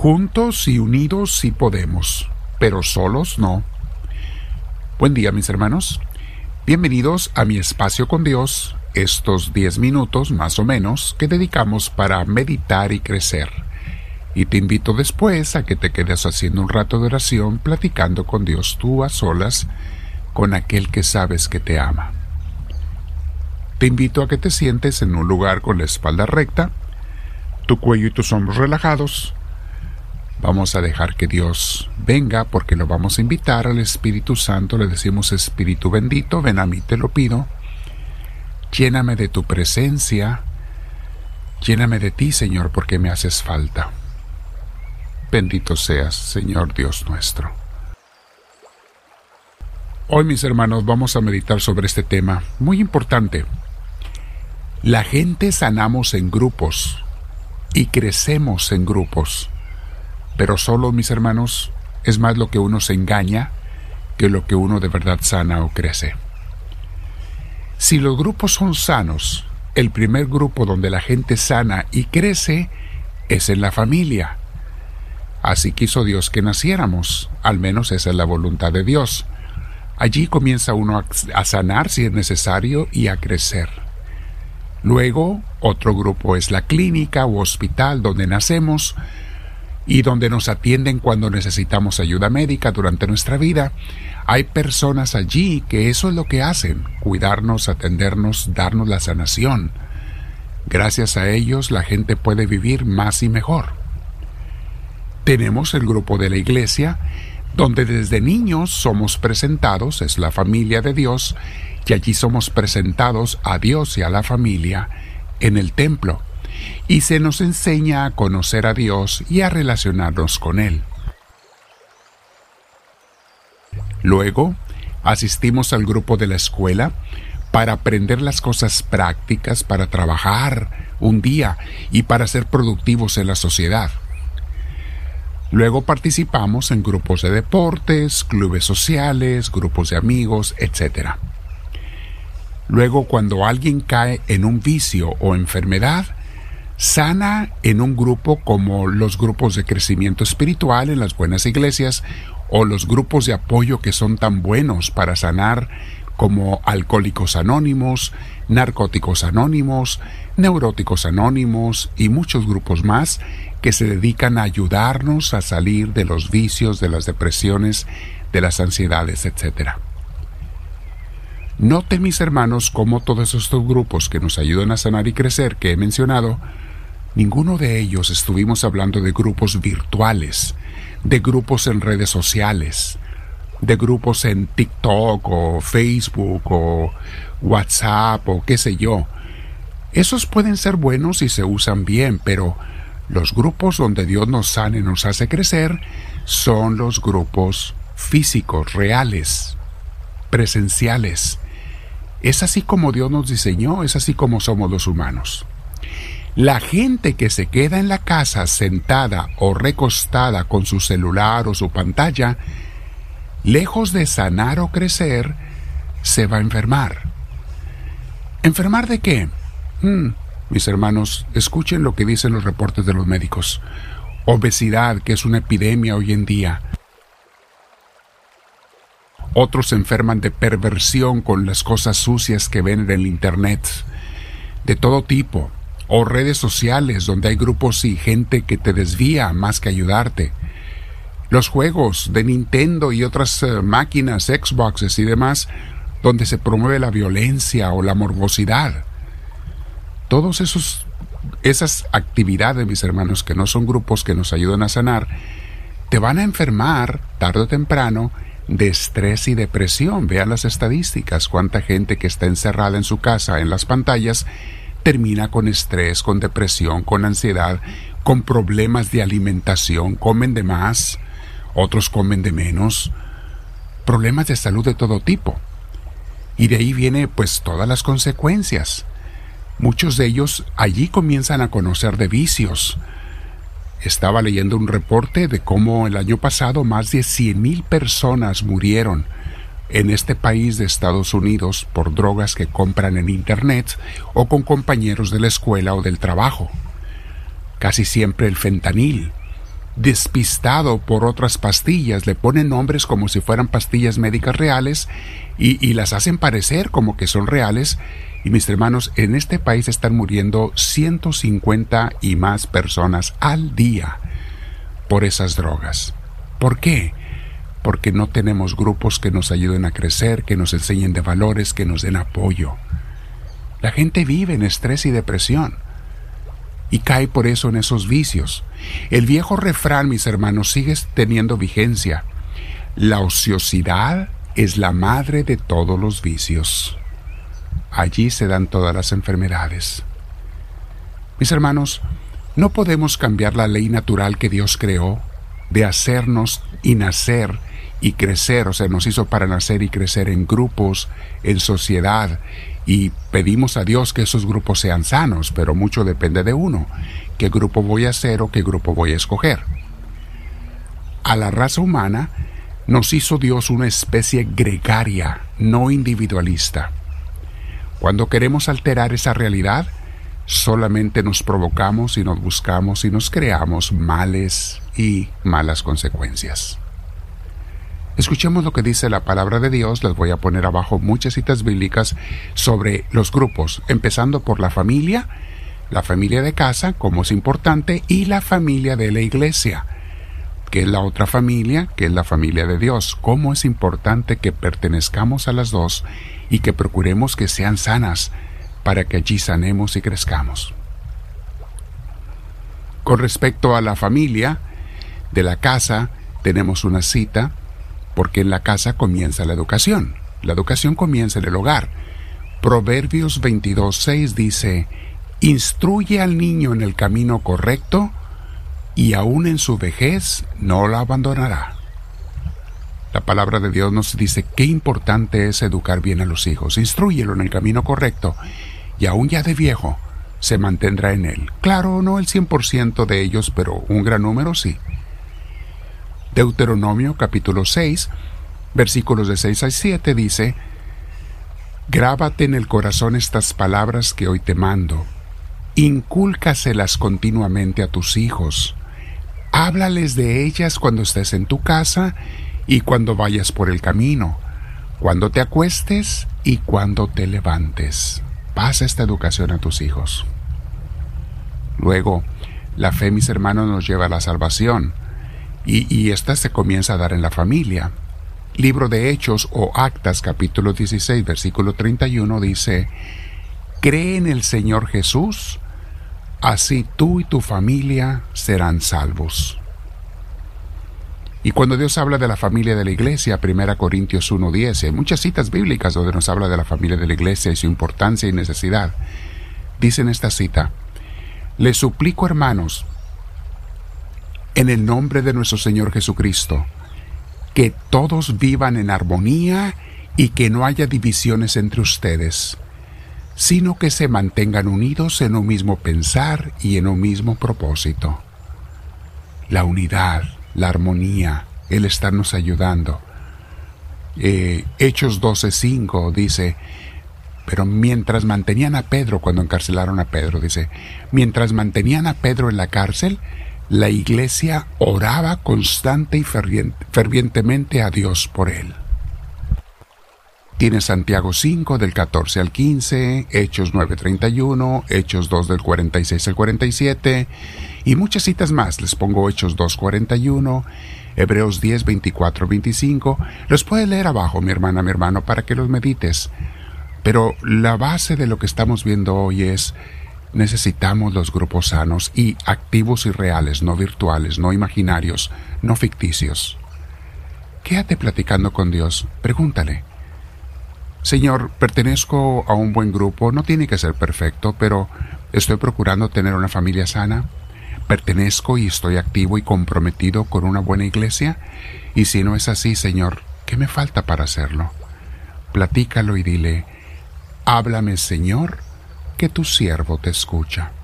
Juntos y unidos sí podemos, pero solos no. Buen día mis hermanos. Bienvenidos a mi espacio con Dios, estos 10 minutos más o menos que dedicamos para meditar y crecer. Y te invito después a que te quedes haciendo un rato de oración platicando con Dios tú a solas, con aquel que sabes que te ama. Te invito a que te sientes en un lugar con la espalda recta, tu cuello y tus hombros relajados. Vamos a dejar que Dios venga porque lo vamos a invitar al Espíritu Santo. Le decimos Espíritu bendito, ven a mí, te lo pido. Lléname de tu presencia. Lléname de ti, Señor, porque me haces falta. Bendito seas, Señor Dios nuestro. Hoy, mis hermanos, vamos a meditar sobre este tema muy importante. La gente sanamos en grupos y crecemos en grupos, pero solo, mis hermanos, es más lo que uno se engaña que lo que uno de verdad sana o crece. Si los grupos son sanos, el primer grupo donde la gente sana y crece es en la familia. Así quiso Dios que naciéramos, al menos esa es la voluntad de Dios. Allí comienza uno a sanar si es necesario y a crecer. Luego, otro grupo es la clínica u hospital donde nacemos y donde nos atienden cuando necesitamos ayuda médica durante nuestra vida. Hay personas allí que eso es lo que hacen, cuidarnos, atendernos, darnos la sanación. Gracias a ellos la gente puede vivir más y mejor. Tenemos el grupo de la iglesia, donde desde niños somos presentados, es la familia de Dios, y allí somos presentados a Dios y a la familia en el templo, y se nos enseña a conocer a Dios y a relacionarnos con Él. Luego, asistimos al grupo de la escuela para aprender las cosas prácticas, para trabajar un día y para ser productivos en la sociedad. Luego participamos en grupos de deportes, clubes sociales, grupos de amigos, etc. Luego, cuando alguien cae en un vicio o enfermedad, sana en un grupo como los grupos de crecimiento espiritual en las buenas iglesias o los grupos de apoyo que son tan buenos para sanar como alcohólicos anónimos, narcóticos anónimos, neuróticos anónimos y muchos grupos más que se dedican a ayudarnos a salir de los vicios, de las depresiones, de las ansiedades, etc. Noten mis hermanos cómo todos estos grupos que nos ayudan a sanar y crecer que he mencionado, ninguno de ellos estuvimos hablando de grupos virtuales, de grupos en redes sociales, de grupos en TikTok o Facebook o WhatsApp o qué sé yo. Esos pueden ser buenos y se usan bien, pero los grupos donde Dios nos sana y nos hace crecer son los grupos físicos, reales, presenciales. Es así como Dios nos diseñó, es así como somos los humanos. La gente que se queda en la casa sentada o recostada con su celular o su pantalla, lejos de sanar o crecer, se va a enfermar. ¿Enfermar de qué? Hmm, mis hermanos, escuchen lo que dicen los reportes de los médicos. Obesidad, que es una epidemia hoy en día. Otros se enferman de perversión con las cosas sucias que ven en el Internet, de todo tipo o redes sociales donde hay grupos y gente que te desvía más que ayudarte. Los juegos de Nintendo y otras eh, máquinas, Xboxes y demás, donde se promueve la violencia o la morbosidad. Todos esos esas actividades, mis hermanos, que no son grupos que nos ayudan a sanar, te van a enfermar tarde o temprano de estrés y depresión. Vean las estadísticas, cuánta gente que está encerrada en su casa, en las pantallas, termina con estrés, con depresión, con ansiedad, con problemas de alimentación, comen de más, otros comen de menos, problemas de salud de todo tipo. Y de ahí viene pues todas las consecuencias. Muchos de ellos allí comienzan a conocer de vicios. Estaba leyendo un reporte de cómo el año pasado más de 100.000 personas murieron en este país de Estados Unidos por drogas que compran en Internet o con compañeros de la escuela o del trabajo. Casi siempre el fentanil, despistado por otras pastillas, le ponen nombres como si fueran pastillas médicas reales y, las hacen parecer como que son reales. Y mis hermanos, en este país están muriendo 150 y más personas al día por esas drogas. ¿Por qué? Porque no tenemos grupos que nos ayuden a crecer, que nos enseñen de valores, que nos den apoyo. La gente vive en estrés y depresión y cae por eso en esos vicios. El viejo refrán, mis hermanos, sigue teniendo vigencia. La ociosidad es la madre de todos los vicios. Allí se dan todas las enfermedades. Mis hermanos, no podemos cambiar la ley natural que Dios creó de hacernos y nacer y crecer, o sea, nos hizo para nacer y crecer en grupos, en sociedad, y pedimos a Dios que esos grupos sean sanos, pero mucho depende de uno, qué grupo voy a hacer o qué grupo voy a escoger. A la raza humana nos hizo Dios una especie gregaria, no individualista. Cuando queremos alterar esa realidad, solamente nos provocamos y nos buscamos y nos creamos males y malas consecuencias. Escuchemos lo que dice la palabra de Dios. Les voy a poner abajo muchas citas bíblicas sobre los grupos, empezando por la familia, la familia de casa, como es importante, y la familia de la iglesia, que es la otra familia, que es la familia de Dios. Cómo es importante que pertenezcamos a las dos y que procuremos que sean sanas para que allí sanemos y crezcamos. Con respecto a la familia de la casa, tenemos una cita porque en la casa comienza la educación. La educación comienza en el hogar. Proverbios 22.6 dice, Instruye al niño en el camino correcto y aún en su vejez no lo abandonará. La palabra de Dios nos dice qué importante es educar bien a los hijos. Instruyelo en el camino correcto y aún ya de viejo se mantendrá en él. Claro, no el 100% de ellos, pero un gran número sí. Deuteronomio capítulo 6, versículos de 6 a 7 dice, Grábate en el corazón estas palabras que hoy te mando, incúlcaselas continuamente a tus hijos, háblales de ellas cuando estés en tu casa y cuando vayas por el camino, cuando te acuestes y cuando te levantes. Pasa esta educación a tus hijos. Luego, la fe, mis hermanos, nos lleva a la salvación y, esta se comienza a dar en la familia. Libro de Hechos o Actas capítulo 16 versículo 31 dice, Cree en el Señor Jesús, así tú y tu familia serán salvos. Y cuando Dios habla de la familia de la iglesia, 1 Corintios 1.10, hay muchas citas bíblicas donde nos habla de la familia de la iglesia y su importancia y necesidad. Dice en esta cita, Les suplico hermanos, en el nombre de nuestro Señor Jesucristo, que todos vivan en armonía y que no haya divisiones entre ustedes, sino que se mantengan unidos en un mismo pensar y en un mismo propósito. La unidad, la armonía, el estarnos ayudando. Eh, Hechos 12:5 dice, pero mientras mantenían a Pedro, cuando encarcelaron a Pedro, dice, mientras mantenían a Pedro en la cárcel, la iglesia oraba constante y fervientemente a Dios por él. Tiene Santiago 5 del 14 al 15, Hechos 9.31, Hechos 2 del 46 al 47 y muchas citas más. Les pongo Hechos 2.41, Hebreos 10, 24, 25. Los puedes leer abajo, mi hermana, mi hermano, para que los medites. Pero la base de lo que estamos viendo hoy es Necesitamos los grupos sanos y activos y reales, no virtuales, no imaginarios, no ficticios. Quédate platicando con Dios, pregúntale. Señor, pertenezco a un buen grupo, no tiene que ser perfecto, pero estoy procurando tener una familia sana. Pertenezco y estoy activo y comprometido con una buena iglesia. Y si no es así, Señor, ¿qué me falta para hacerlo? Platícalo y dile, háblame, Señor, que tu siervo te escucha.